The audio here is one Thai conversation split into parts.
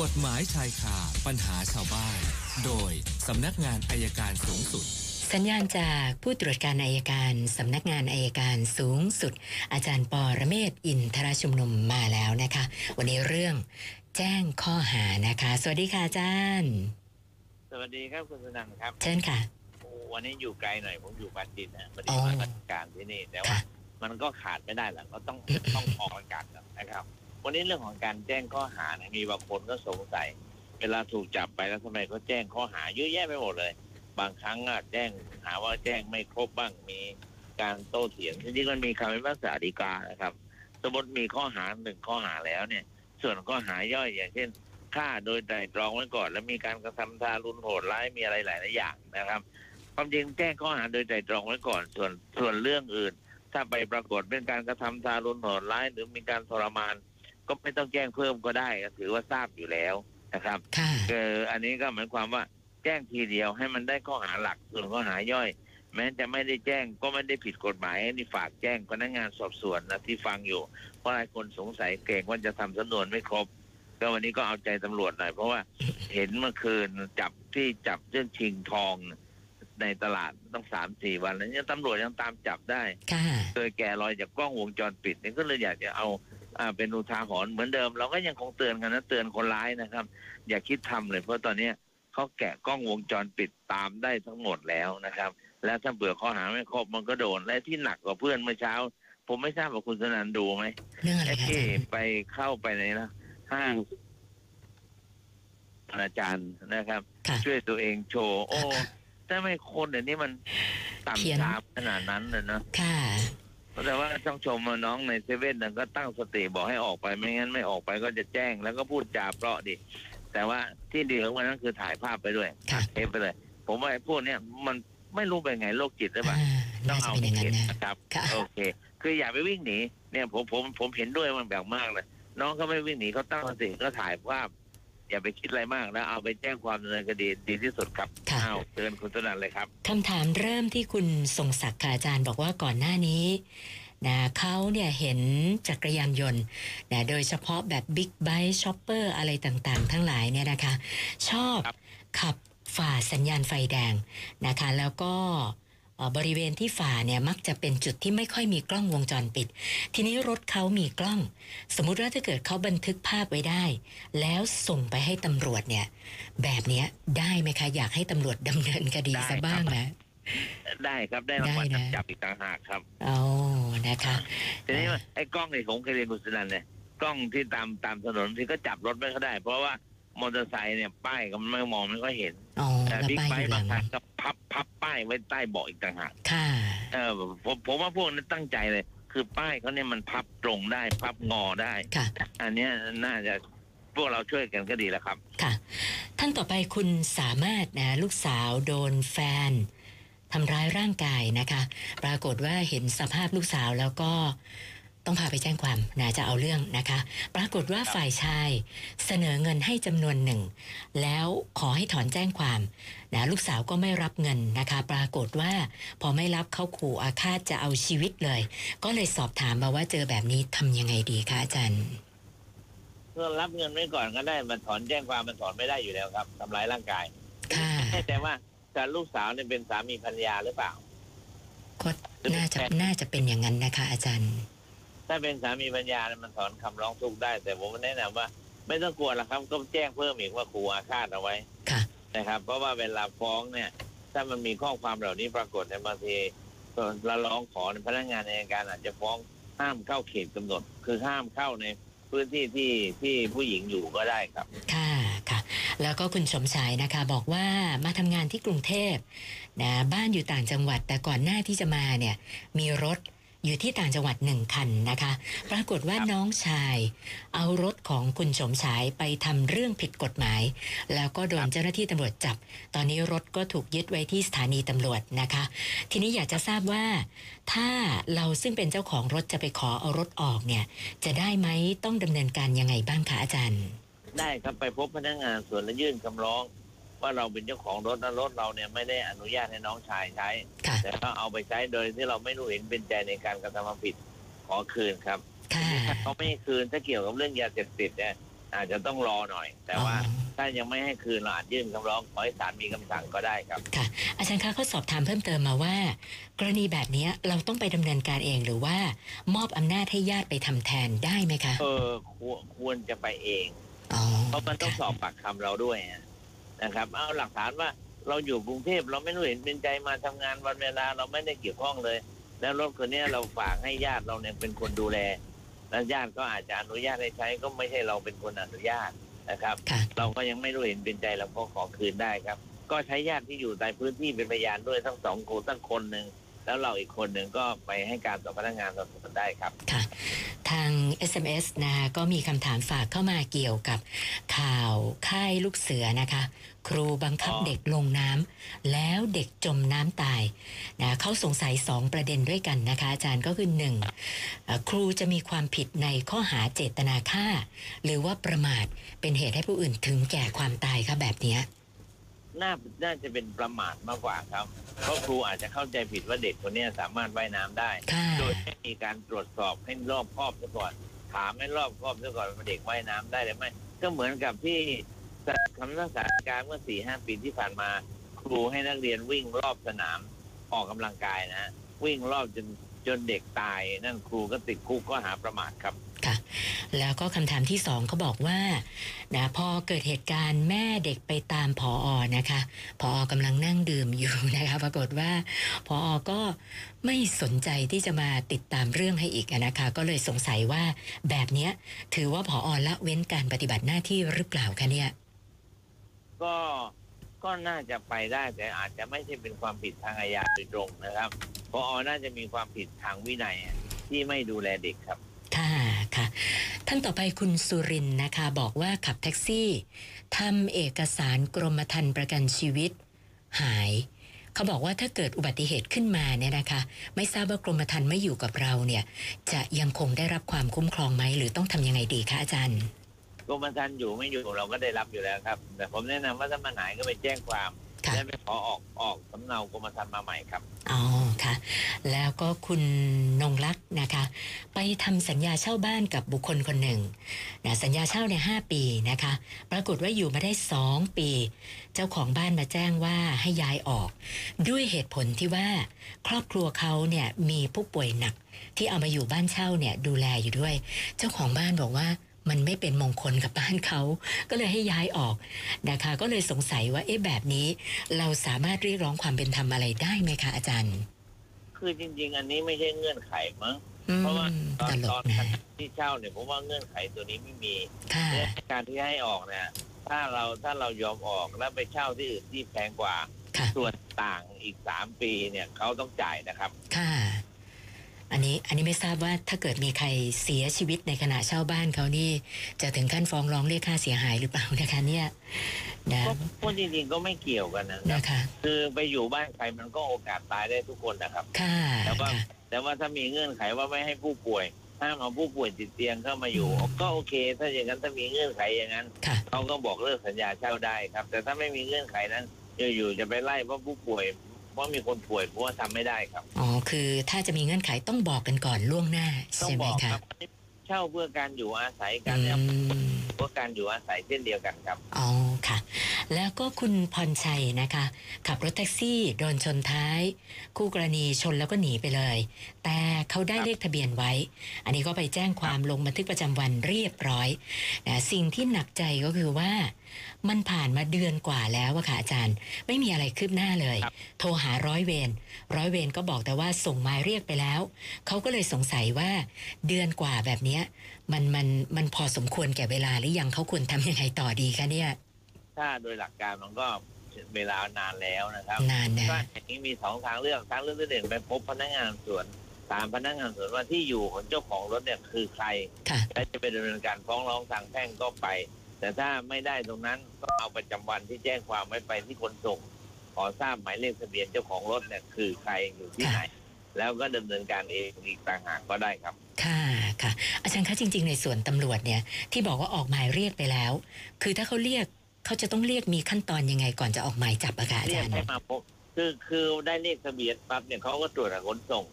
กฎหมายชายคาปัญหาชาวบ้าน โดยสำนักงานอายการสูงสุด สัญญาณจากผู้ตรวจการอายการสำนักงานอายการสูงสุด อาจารย์ปอระเมศวร์อินทรชุมนุมมาแล้วนะคะ วันนี้เรื่องแจ้งข้อหานะคะ สวัสดีค่ะอาจารย์ สวัสดีครับคุณสนันครับ เชิญค่ะโอ้วันนี้อยู่ไกลหน่อยผมอยู่ปราจีนนะพออ๋ดีอมาราชการที่นี่แต่ว่าค่ะมันก็ขาดไม่ได้แหละก็ต้องต้องออกอากาศนะครับ วันนี้เรื่องของการแจ้งข้อหานี่ยมีบางคนก็สงสัย เวลาถูกจับไปแล้วทำไมเขาแจ้งข้อหาเยอะแยะไปหมดเลย บางครั้งอะแจ้งหาว่าแจ้งไม่ครบบ้างมีการโต้เถียงจริงๆมันมีคำพิพากษาฎีกานะครับ สมมติมีข้อหาหนึ่งข้อหาแล้วเนี่ย ส่วนข้อหาย่อยอย่างเช่นฆ่าโดยไตรตรองไว้ก่อน แล้วมีการกระทำทารุณโหดร้ายมีอะไรหลายๆอย่างนะครับ ความจริงแจ้งข้อหาโดยไตรตรองไว้ก่อน ส่วนส่วนเรื่องอื่น ถ้าไปปรากฏเป็นการกระทำทารุณโหดร้ายหรือมีการทรมาน ก็ไม่ต้องแจ้งเพิ่มก็ได้ก็ถือว่าทราบอยู่แล้วนะครับค่ะคืออันนี้ก็หมายความว่าแจ้งทีเดียวให้มันได้ข้อหาหลักส่วนข้อหาย่อย แม้จะไม่ได้แจ้งก็ไม่ได้ผิดกฎหมายนี่ฝากแจ้งพนักงานสอบสวนนะที่ฟังอยู่ เพราะหลายคนสงสัยเก่งว่าจะทำสำนวนไม่ครบ ก็วันนี้ก็เอาใจตำรวจหน่อยเพราะว่าเห็นเมื่อคืนจับที่จับเรื่องชิงทองในตลาดต้องสามสี่วันแล้วเนี่ยตำรวจยังตามจับได้ค่ะโดยแกะรอยจากกล้องวงจรปิดนี่ก็เลยอยากจะเอาอ่า เป็นอุทาหรณ์เหมือนเดิม เราก็ยังคงเตือนกันนะเตือนคนร้ายนะครับ อย่าคิดทำเลยเพราะตอนเนี้ยเขาแกะกล้องวงจรปิดตามได้ทั้งหมดแล้วนะครับ และถ้าเบื่อข้อหาไม่ครบมันก็โดนและที่หนักกว่าเพื่อนเมื่อเช้า ผมไม่ทราบว่าคุณสนันดูไหมเรื่องอะไรไอ้คะอาที่จารย์ไปเข้าไปในนะห้างอาจารย์นะครับค่ะช่วยตัวเองโชว์ โอ้ถ้าไม่คนเดี๋ยวนี้มันเขียนต่ำช้าขนาดนั้นเลยนะค่ะ แต่ว่าต้องชมว่าน้องในเซเว่นนั่นก็ตั้งสติบอกให้ออกไปไม่งั้นไม่ออกไปก็จะแจ้งแล้วก็พูดจาเพราะดิแต่ว่าที่ดีของมันนั้นคือถ่ายภาพไปด้วยค่ะ เทปไปเลย ผมว่าไอ้พวกเนี้ยมันไม่รู้เป็นไงโรคจิตหรือเปล่าอ่าต้น่าองจะเอาเป็นอย่างนั้นเห็นนะ นะครับ ค่ะ โอเค คืออย่าไปวิ่งหนี เนี่ยผมผมผมเห็นด้วยมันแบบมากเลย น้องเขาไม่วิ่งหนีเขาตั้งสติก็ถ่ายภาพ อย่าไปคิดอะไรมากแล้วเอาไปแจ้งความดำเนินคดีดีที่สุดครับค่ะ อ้าวเตือนคุณตนันเลยครับ คำถามเริ่มที่คุณทรงศักดิ์ค่ะอาจารย์บอกว่าก่อนหน้านี้นะเขาเนี่ยเห็นจักรยานยนต์นะโดยเฉพาะแบบบิ๊กไบค์ chopper อะไรต่างๆ ทั้งหลายเนี่ยนะคะ ชอบครับ ขับฝ่าสัญญาณไฟแดงนะคะ แล้วก็เอ่อ บริเวณที่ฝ่าเนี่ยมักจะเป็นจุดที่ไม่ค่อยมีกล้องวงจรปิด ทีนี้รถเขามีกล้อง สมมุติว่าถ้าเกิดเขาบันทึกภาพไว้ได้ แล้วส่งไปให้ตำรวจเนี่ย แบบเนี้ยได้ไหมคะ อยากให้ตำรวจดำเนินคดีได้ซะบ้างครับนะได้ครับได้รางวัลได้นะจับอีกต่างหากครับอ๋อนะคะทีนี้ว่าไอ้กล้องในผมเคยเรียนคุณสนันเนี่ยกล้องที่ตามตามถนนที่ก็จับรถไม่ค่อยได้ เพราะว่ามอเตอร์ไซค์เนี่ยป้ายก็ไม่มองไม่ค่อยเห็น อ๋อแต่แล้วบิ๊กป้ายไบอยู่ค์หบาลังงคันก็พับพับป้ายไว้ใต้เบาะอีกต่างหากค่ะ เออผมผมว่าพวกนั้นตั้งใจเลย คือป้ายเขาเนี่ยมันพับตรงได้ พับงอได้ ค่ะ อันเนี้ยน่าจะพวกเราช่วยกันก็ดีแล้วครับ ค่ะ ท่านต่อไปคุณสามารถนะลูกสาวโดนแฟนทำร้ายร่างกายนะคะ ปรากฏว่าเห็นสภาพลูกสาวแล้วก็ ต้องพาไปแจ้งความนะจะเอาเรื่องนะคะ ปรากฏว่าฝ่ายชายเสนอเงินให้จำนวนหนึ่ง แล้วขอให้ถอนแจ้งความนะลูกสาวก็ไม่รับเงินนะคะ ปรากฏว่าพอไม่รับเขาขู่อาฆาตจะเอาชีวิตเลย ก็เลยสอบถามมาว่าเจอแบบนี้ทำยังไงดีคะอาจารย์เพื่อรับเงินไว้ก่อนก็ได้มันถอนแจ้งความมันถอนไม่ได้อยู่แล้วครับทำร้ายร่างกายค่ะแน่ใจว่าแต่ลูกสาวเนี่ยเป็นสามีภรรยาหรือเปล่าก็น่าจะน่าจะเป็นอย่างนั้นนะคะ อาจารย์ ถ้าเป็นสามีภรรยาเนี่ยมันถอนคำร้องทุกข์ได้ แต่ผมแนะนำว่า ไม่ต้องกลัวหรอกครับก็แจ้งเพิ่มอีกว่าขู่อาฆาตเอาไว้ค่ะนะครับ เพราะว่าเวลาฟ้องเนี่ย ถ้ามันมีข้อความเหล่านี้ปรากฏในบางทีเราร้องขอพนักงานในการอาจจะฟ้องห้ามเข้าเขตกำหนด คือห้ามเข้าในพื้นที่ที่ที่ผู้หญิงอยู่ก็ได้ครับ ค่ะค่ะ แล้วก็คุณสมชายนะคะ บอกว่ามาทำงานที่กรุงเทพนะบ้านอยู่ต่างจังหวัด แต่ก่อนหน้าที่จะมาเนี่ย มีรถ อยู่ที่ต่างจังหวัดหนึ่งคันนะคะ ปรากฏว่าครับน้องชาย เอารถของคุณสมชายไปทำเรื่องผิดกฎหมาย แล้วก็โดนเจ้าหน้าที่ตำรวจจับ ตอนนี้รถก็ถูกยึดไว้ที่สถานีตำรวจนะคะ ทีนี้อยากจะทราบว่าถ้าเราซึ่งเป็นเจ้าของรถจะไปขอเอารถออกเนี่ย จะได้ไหมต้องดำเนินการยังไงบ้างคะอาจารย์ ได้ครับไปพบพนักงานส่วนและยื่นคำร้อง ว่าเราเป็นเจ้าของรถและรถเราเนี่ยไม่ได้อนุญาตให้น้องชายใช้ ค่ะ แต่ก็เอาไปใช้โดยที่เราไม่รู้เห็นเป็นใจในการกระทำความผิดขอคืนครับค่ะถ้าเขาไม่คืนถ้าเกี่ยวกับเรื่องยาเสพติดเนี่ยอาจจะต้องรอหน่อย แต่ว่าอ๋อถ้ายังไม่ให้คืนเราอาจยื่นคำร้องขอให้ศาลมีคำสั่งก็ได้ครับ ค่ะ อาจารย์คะเขาสอบถามเพิ่มเติมมาว่า กรณีแบบเนี้ยเราต้องไปดำเนินการเองหรือว่า มอบอำนาจให้ญาติไปทำแทนได้ไหมคะเออควรควรจะไปเอง อ๋อเพราะมันต้องค่ะสอบปากคำเราด้วย นะครับ เอาหลักฐานว่าเราอยู่กรุงเทพเราไม่รู้เห็นเป็นใจมาทำงานวันเวลาเราไม่ได้เกี่ยวข้องเลย แล้วรถคนเนี้ยเราฝากให้ญาติเราเนี่ยเป็นคนดูแลแล้วญาติก็อาจจะอนุญาตให้ใช้ก็ไม่ใช่เราเป็นคนอนุญาตนะครับค่ะเราก็ยังไม่รู้เห็นเป็นใจเราก็ขอคืนได้ครับ ก็ใช้ญาติที่อยู่ในพื้นที่เป็นพยานด้วยทั้งสองคนทั้งคนหนึ่ง แล้วเราอีกคนหนึ่งก็ไปให้การต่อพนักงานสอบสวนได้ครับค่ะ ทาง SMS นะคะก็มีคำถามฝากเข้ามาเกี่ยวกับข่าวค่ายลูกเสือนะคะ ครูบังคับเด็กลงน้ำแล้วเด็กจมน้ำตายนะเขาสงสัยสองประเด็นด้วยกันนะคะ อาจารย์ก็คือหนึ่งครูจะมีความผิดในข้อหาเจตนาฆ่า หรือว่าประมาทเป็นเหตุให้ผู้อื่นถึงแก่ความตายคะแบบนี้ น่าน่าจะเป็นประมาทมากกว่าครับ เพราะครูอาจจะเข้าใจผิดว่าเด็กคนเนี้ยสามารถว่ายน้ำได้ค่ะโดยไม่มีการตรวจสอบให้รอบคอบซะก่อน ถามให้รอบคอบซะก่อนว่าเด็กว่ายน้ำได้หรือไม่ ก็เหมือนกับที่คำสั่งสารการเมื่อสี่ห้าปีที่ผ่านมา ครูให้นักเรียนวิ่งรอบสนามออกกำลังกายนะฮะวิ่งรอบจนจนเด็กตาย นั่นครูก็ติดคุกก็หาประมาทครับ ค่ะ แล้วก็คำถามที่สองเขาบอกว่านะพอเกิดเหตุการณ์แม่เด็กไปตามผออนะคะผออกำลังนั่งดื่มอยู่นะคะ ปรากฏว่าผออก็ไม่สนใจที่จะมาติดตามเรื่องให้อีกนะคะ ก็เลยสงสัยว่าแบบเนี้ยถือว่าผออละเว้นการปฏิบัติหน้าที่หรือเปล่าคะเนี่ย ก็ก็น่าจะไปได้แต่อาจจะไม่ใช่เป็นความผิดทางอาญาโดยตรงนะครับพราะอน่าจะมีความผิดทางวินัยที่ไม่ดูแลเด็กครับ ค่ะค่ะท่านต่อไปคุณสุรินทร์นะคะบอกว่าขับแท็กซี่ทำเอกสารกรมธรรม์ประกันชีวิตหาย เขาบอกว่าถ้าเกิดอุบัติเหตุขึ้นมาเนี่ยนะคะ ไม่ทราบว่ากรมธรรม์ไม่อยู่กับเราเนี่ย จะยังคงได้รับความคุ้มครองไหมหรือต้องทำยังไงดีคะอาจารย์กรมธรรม์อยู่ไม่อยู่เราก็ได้รับอยู่แล้วครับ แต่ผมแนะนำว่าถ้ามันหายก็ไปแจ้งความค่ะแล้วไปขอออกออกสำเนากรมธรรม์มาใหม่ครับอ๋อ คะ แล้วก็คุณนงลักษ์นะคะ ไปทำสัญญาเช่าบ้านกับบุคคลคนหนึ่งนะสัญญาเช่าเนี่ยหปีนะคะ ปรากฏว่าอยู่มาได้สองปี เจ้าของบ้านมาแจ้งว่าให้ย้ายออก ด้วยเหตุผลที่ว่าครอบครัวเขาเนี่ยมีผู้ป่วยหนัก ที่เอามาอยู่บ้านเช่าเนี่ยดูแลอยู่ด้วย เจ้าของบ้านบอกว่ามันไม่เป็นมงคลกับบ้านเขา ก็เลยให้ย้ายออกนะคะ ก็เลยสงสัยว่าเอ๊ะแบบนี้ เราสามารถเรียกร้องความเป็นธรรมอะไรได้ไหมคะอาจารย์ คือจริง ๆ อันนี้ไม่ใช่เงื่อนไขมั้งอืมเพราะว่าตอตนลตอกนนะที่เช่าเนี่ยผมว่าเงื่อนไขตัวนี้ไม่มีค่ะ และการที่ให้ออกเนี่ย ถ้าเราถ้าเรายอมออกแล้วไปเช่าที่อื่นที่แพงกว่า ค่ะ ส่วนต่างอีกสามปีเนี่ยเขาต้องจ่ายนะครับ ค่ะ อันนี้อันนี้ไม่ทราบว่าถ้าเกิดมีใครเสียชีวิตในขณะเช่าบ้านเขานี่ จะถึงขั้นฟ้องร้องเรียกค่าเสียหายหรือเปล่านะคะ เนี่ยนะก็ก็จริงๆก็ไม่เกี่ยวกันนะครับนะคะ คือไปอยู่บ้านใครมันก็โอกาสตายได้ทุกคนนะครับค่ะแต่ว่าค่ะแต่ว่าถ้ามีเงื่อนไขว่าไม่ให้ผู้ป่วยห้ามเอาผู้ป่วยติดเตียงเข้ามาอยู่ ก็โอเค ถ้าอย่างนั้นถ้ามีเงื่อนไขอย่างนั้นค่ะเขาก็บอกเลิกสัญญาเช่าได้ครับ แต่ถ้าไม่มีเงื่อนไขนั้นอยู่ๆจะไปไล่เพราะผู้ป่วย เพราะมีคนป่วยเพราะว่าทำไม่ได้ครับอ๋อคือถ้าจะมีเงื่อนไขต้องบอกกันก่อนล่วงหน้าต้องใช่ไหบมอกคะ ครับเช่าเพื่อการอยู่อาศัยกันอืเนี่ยมเพื่อการอยู่อาศัยเช่นเดียวกันครับ อ๋อค่ะ แล้วก็คุณพรชัยนะคะ ขับรถแท็กซี่โดนชนท้าย คู่กรณีชนแล้วก็หนีไปเลย แต่เขาได้เลขทะเบียนไว้ อันนี้ก็ไปแจ้งความลงบันทึกประจำวันเรียบร้อยนะสิ่งที่หนักใจก็คือว่า มันผ่านมาเดือนกว่าแล้วอะค่ะอาจารย์ ไม่มีอะไรคืบหน้าเลยครับโทรหาร้อยเวรร้อยเวรก็บอกแต่ว่าส่งหมายเรียกไปแล้วเขาก็เลยสงสัยว่าเดือนกว่าแบบเนี้ยมันมันมันพอสมควรแก่เวลาหรือยังเขาควรทำยังไงต่อดีคะเนี่ย ถ้าโดยหลักการมันก็เวลานานแล้วนะครับนานนะก็อย่างนี้มีสองทางเลือกทางเลือกที่หนึ่งไปพบพนักงานสอบสวนถามพนักงานสอบสวนว่าที่อยู่ของเจ้าของรถเนี่ยคือใครค่ะและจะไปดำเนินการฟ้องร้องทางแพ่งก็ไป แต่ถ้าไม่ได้ตรงนั้นก็เอาประจำวันที่แจ้งความไว้ไปที่ขนส่ง ขอทราบหมายเลขทะเบียนเจ้าของรถเนี่ยคือใครอยู่ที่ไหน แล้วก็ดำเนินการเองอีกต่างหากก็ได้ครับ ค่ะค่ะ อาจารย์คะจริง ๆ ในส่วนตำรวจเนี่ยที่บอกว่าออกหมายเรียกไปแล้ว คือถ้าเขาเรียกเขาจะต้องเรียกมีขั้นตอนยังไงก่อนจะออกหมายจับอะคะอาเรียจากรย์ให้มาพบคือคือได้เลขทะเบียนปั๊บเนี่ยเขาก็ตรวจกับขนส่ง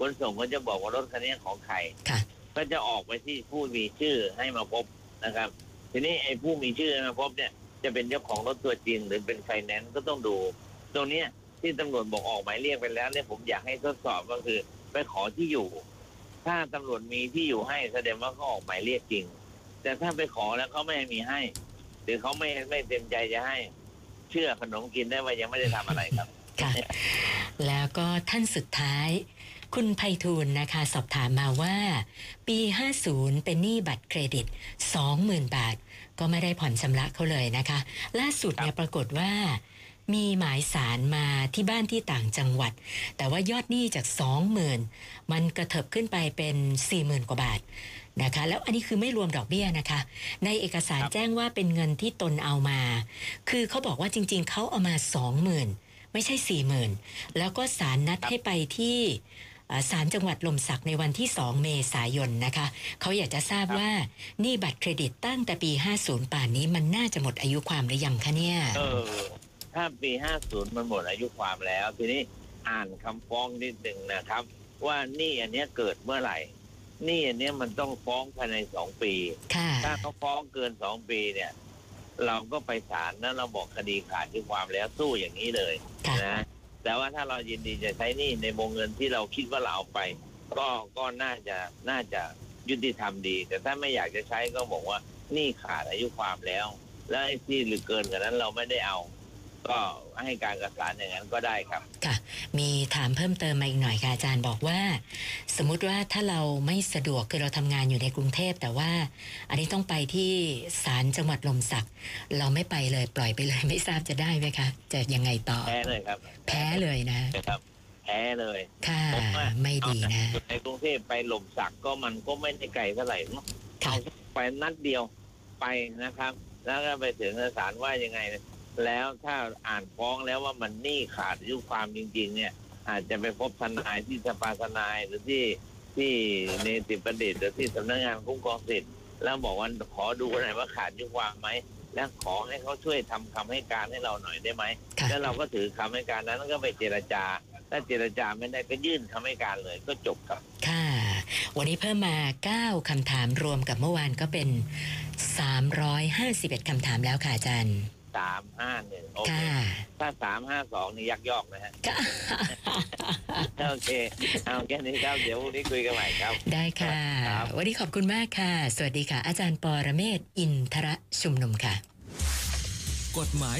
ขนส่งก็จะบอกว่ารถคันนี้ของใครค่ะก็จะออกไปที่ผู้มีชื่อให้มาพบนะครับ ทีนี้ไอ้ผู้มีชื่อมาพบเนี่ยจะเป็นเจ้าของรถตัวจริงหรือเป็นไฟแนนซ์ก็ต้องดู ตรงเนี้ย ที่ตำรวจบอกออกหมายเรียกไปแล้วเนี่ยผมอยากให้ทดสอบก็คือ ไปขอที่อยู่ ถ้าตำรวจมีที่อยู่ให้แสดงว่าเขาออกหมายเรียกจริง แต่ถ้าไปขอแล้วเขาไม่ให้มีให้ หรือเขาไม่ไม่เต็มใจจะให้ เชื่อขนมกินได้ว่ายังไม่ได้ทำอะไรครับค่ะแล้วก็ท่านสุดท้าย คุณไพฑูรย์นะคะ สอบถามมาว่า ปี 50 เป็นหนี้บัตรเครดิต 20,000 บาท ก็ไม่ได้ผ่อนชำระเขาเลยนะคะ ล่าสุดเนี่ยปรากฏว่า มีหมายสารมาที่บ้านที่ต่างจังหวัด แต่ว่ายอดหนี้จาก 20,000 มันกระเถิบขึ้นไปเป็น 40,000 กว่าบาทนะคะ แล้วอันนี้คือไม่รวมดอกเบี้ยนะคะ ในเอกสารครับแจ้งว่าเป็นเงินที่ตนเอามา คือเขาบอกว่าจริงๆ เขาเอามา 20,000 ไม่ใช่ 40,000 แล้วก็ศาลนัดให้ไปที่เอ่อศาลจังหวัดลมศักดิ์ในวันที่ 2 เมษายนนะคะ เขาอยากจะทราบว่าหนี่บัตรเครดิตตั้งแต่ปี 50 ป่านนี้มันน่าจะหมดอายุความหรือยังคะเนี่ย เออ ถ้าปี50มันหมดอายุความแล้ว ทีนี้อ่านคำฟ้องนิดหนึ่งนะครับ ว่าหนี่อันเนี้ยเกิดเมื่อไหร่หนี่อันเนี้ยมันต้องฟ้องภายในสองปีค่ะถ้าเขาฟ้องเกินสองปีเนี่ย เราก็ไปศาลแล้วเราบอกคดีขาดอายุความแล้วสู้อย่างนี้เลยค่ะนะแต่ว่าถ้าเรายินดีจะใช้หนี้ในวงเงินที่เราคิดว่าเราเอาไป ก็ก็น่าจะน่าจะยุติธรรมดี แต่ถ้าไม่อยากจะใช้ก็บอกว่าหนี้ขาดอายุความแล้ว แล้วไอ้ที่หรือเกินกว่านั้นเราไม่ได้เอา ก็ให้การกระสานอย่างนั้นก็ได้ครับ ค่ะ มีถามเพิ่มเติมมาอีกหน่อยค่ะอาจารย์บอกว่า สมมุติว่าถ้าเราไม่สะดวกคือเราทำงานอยู่ในกรุงเทพแต่ว่า อันนี้ต้องไปที่ศาลจังหวัดลมศักดิ์เราไม่ไปเลยปล่อยไปเลยไม่ทราบจะได้ไหมคะจะยังไงต่อแพ้เลยครับ แพ้เลยนะนะครับแพ้เลยค่ะผมว่าไม่ดีนะเอาในกรุงเทพไปหล่มสักก็มันก็ไม่ได้ไกลเท่าไหร่เนอะค่ะเอาไปนัดเดียวไปนะครับ แล้วก็ไปถึงศาลว่ายังไง แล้วถ้าอ่านฟ้องแล้วว่ามันหนี้ขาดอายุความจริง ๆ เนี่ย อาจจะไปพบทนายที่สภาทนายหรือที่ที่เนติประดิษฐ์หรือที่สำนักงานคุ้มครองสิทธิ์แล้วบอกว่าขอดูหน่อยว่าขาดอายุความไหมและขอให้เขาช่วยทำคำให้การให้เราหน่อยได้ไหมค่ะแล้วเราก็ถือคำให้การนั้นแล้วก็ไปเจรจาถ้าเจรจาไม่ได้ก็ยื่นคำให้การเลยก็จบครับค่ะ วันนี้เพิ่มมา 9คำถามรวมกับเมื่อวานก็เป็น 351คำถามแล้วค่ะอาจารย์ สามห้าหนึ่งโอเคค่ะถ้าสามห้าสองนี่ยักยอกนะฮะค่ะโอเคเอาแค่นี้ครับเดี๋ยวพรุ่งนี้คุยกันใหม่ครับ ได้ค่ะ ครับ วันนี้ขอบคุณมากค่ะ สวัสดีค่ะ อาจารย์ปอระเมศวร์อินทรชุมนุมค่ะ กฎหมาย